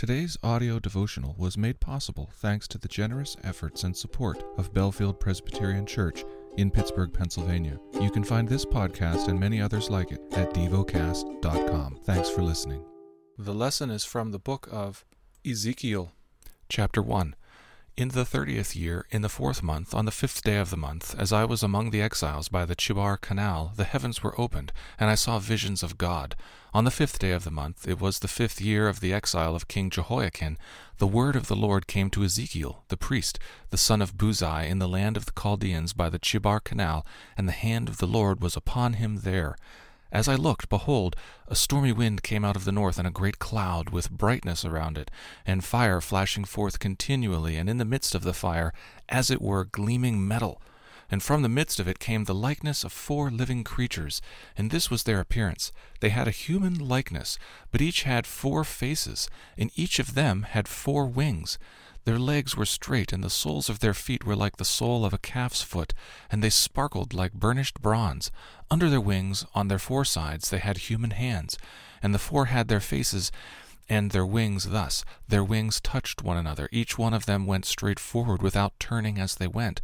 Today's audio devotional was made possible thanks to the generous efforts and support of Bellefield Presbyterian Church in Pittsburgh, Pennsylvania. You can find this podcast and many others like it at devocast.com. Thanks for listening. The lesson is from the book of Ezekiel, chapter 1. In the thirtieth year, in the fourth month, on the fifth day of the month, as I was among the exiles by the Chebar Canal, the heavens were opened, and I saw visions of God. On the fifth day of the month, it was the fifth year of the exile of King Jehoiachin, the word of the Lord came to Ezekiel, the priest, the son of Buzi, in the land of the Chaldeans by the Chebar Canal, and the hand of the Lord was upon him there. As I looked, behold, a stormy wind came out of the north, and a great cloud with brightness around it, and fire flashing forth continually, and in the midst of the fire, as it were, gleaming metal. And from the midst of it came the likeness of four living creatures, and this was their appearance. They had a human likeness, but each had four faces, and each of them had four wings. Their legs were straight, and the soles of their feet were like the sole of a calf's foot, and they sparkled like burnished bronze. Under their wings, on their four sides, they had human hands, and the four had their faces and their wings thus. Their wings touched one another. Each one of them went straight forward without turning as they went.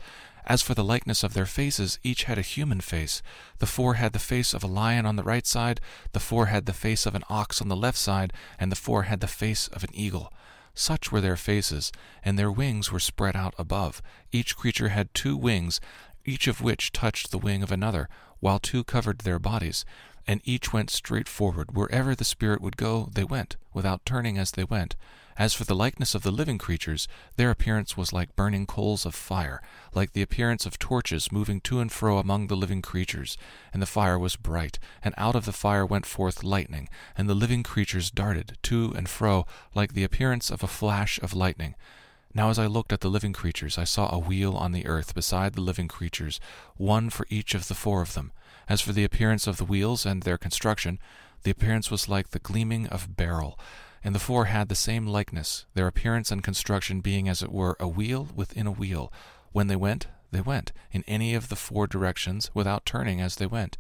As for the likeness of their faces, each had a human face. The four had the face of a lion on the right side, the four had the face of an ox on the left side, and the four had the face of an eagle. Such were their faces, and their wings were spread out above. Each creature had two wings, each of which touched the wing of another, while two covered their bodies. And each went straight forward. Wherever the Spirit would go, they went, without turning as they went. As for the likeness of the living creatures, their appearance was like burning coals of fire, like the appearance of torches moving to and fro among the living creatures. And the fire was bright, and out of the fire went forth lightning, and the living creatures darted to and fro like the appearance of a flash of lightning. Now as I looked at the living creatures, I saw a wheel on the earth beside the living creatures, one for each of the four of them. As for the appearance of the wheels and their construction, the appearance was like the gleaming of beryl and the four had the same likeness, their appearance and construction being as it were a wheel within a wheel. When they went, they went, in any of the four directions, without turning as they went.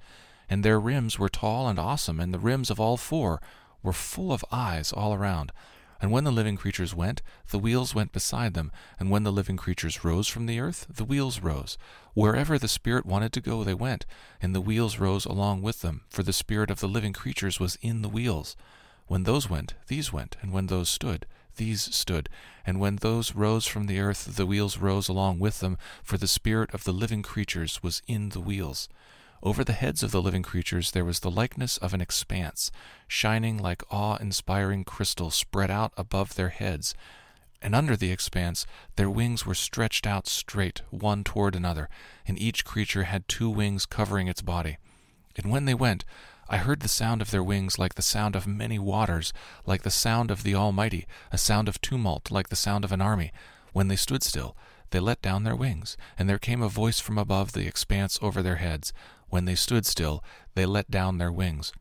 And their rims were tall and awesome, and the rims of all four were full of eyes all around. And when the living creatures went, the wheels went beside them, and when the living creatures rose from the earth, the wheels rose. Wherever the Spirit wanted to go, they went, and the wheels rose along with them, for the Spirit of the living creatures was in the wheels. When those went, these went, and when those stood, these stood. And when those rose from the earth, the wheels rose along with them, for the spirit of the living creatures was in the wheels. Over the heads of the living creatures there was the likeness of an expanse, shining like awe inspiring crystal spread out above their heads. And under the expanse their wings were stretched out straight, one toward another, and each creature had two wings covering its body. And when they went, I heard the sound of their wings like the sound of many waters, like the sound of the Almighty, a sound of tumult, like the sound of an army. When they stood still, they let down their wings, and there came a voice from above the expanse over their heads. When they stood still, they let down their wings.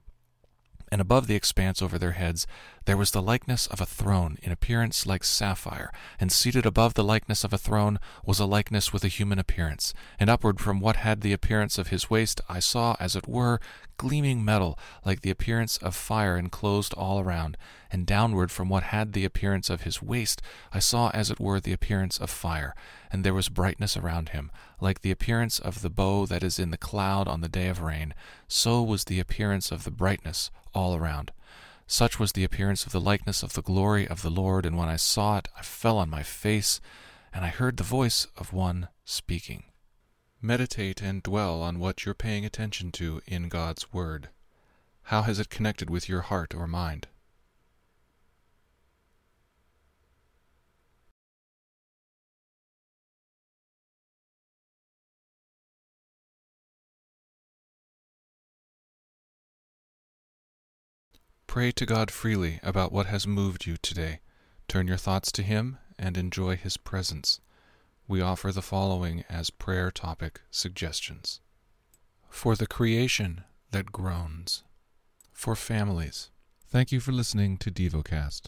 And above the expanse over their heads there was the likeness of a throne in appearance like sapphire, and seated above the likeness of a throne was a likeness with a human appearance, and upward from what had the appearance of his waist I saw, as it were, gleaming metal, like the appearance of fire enclosed all around, and downward from what had the appearance of his waist I saw, as it were, the appearance of fire, and there was brightness around him, like the appearance of the bow that is in the cloud on the day of rain, so was the appearance of the brightness all around. Such was the appearance of the likeness of the glory of the Lord, and when I saw it, I fell on my face, and I heard the voice of one speaking. Meditate and dwell on what you're paying attention to in God's Word. How has it connected with your heart or mind? Pray to God freely about what has moved you today. Turn your thoughts to Him and enjoy His presence. We offer the following as prayer topic suggestions For the creation that groans, for families. Thank you for listening to DevoCast.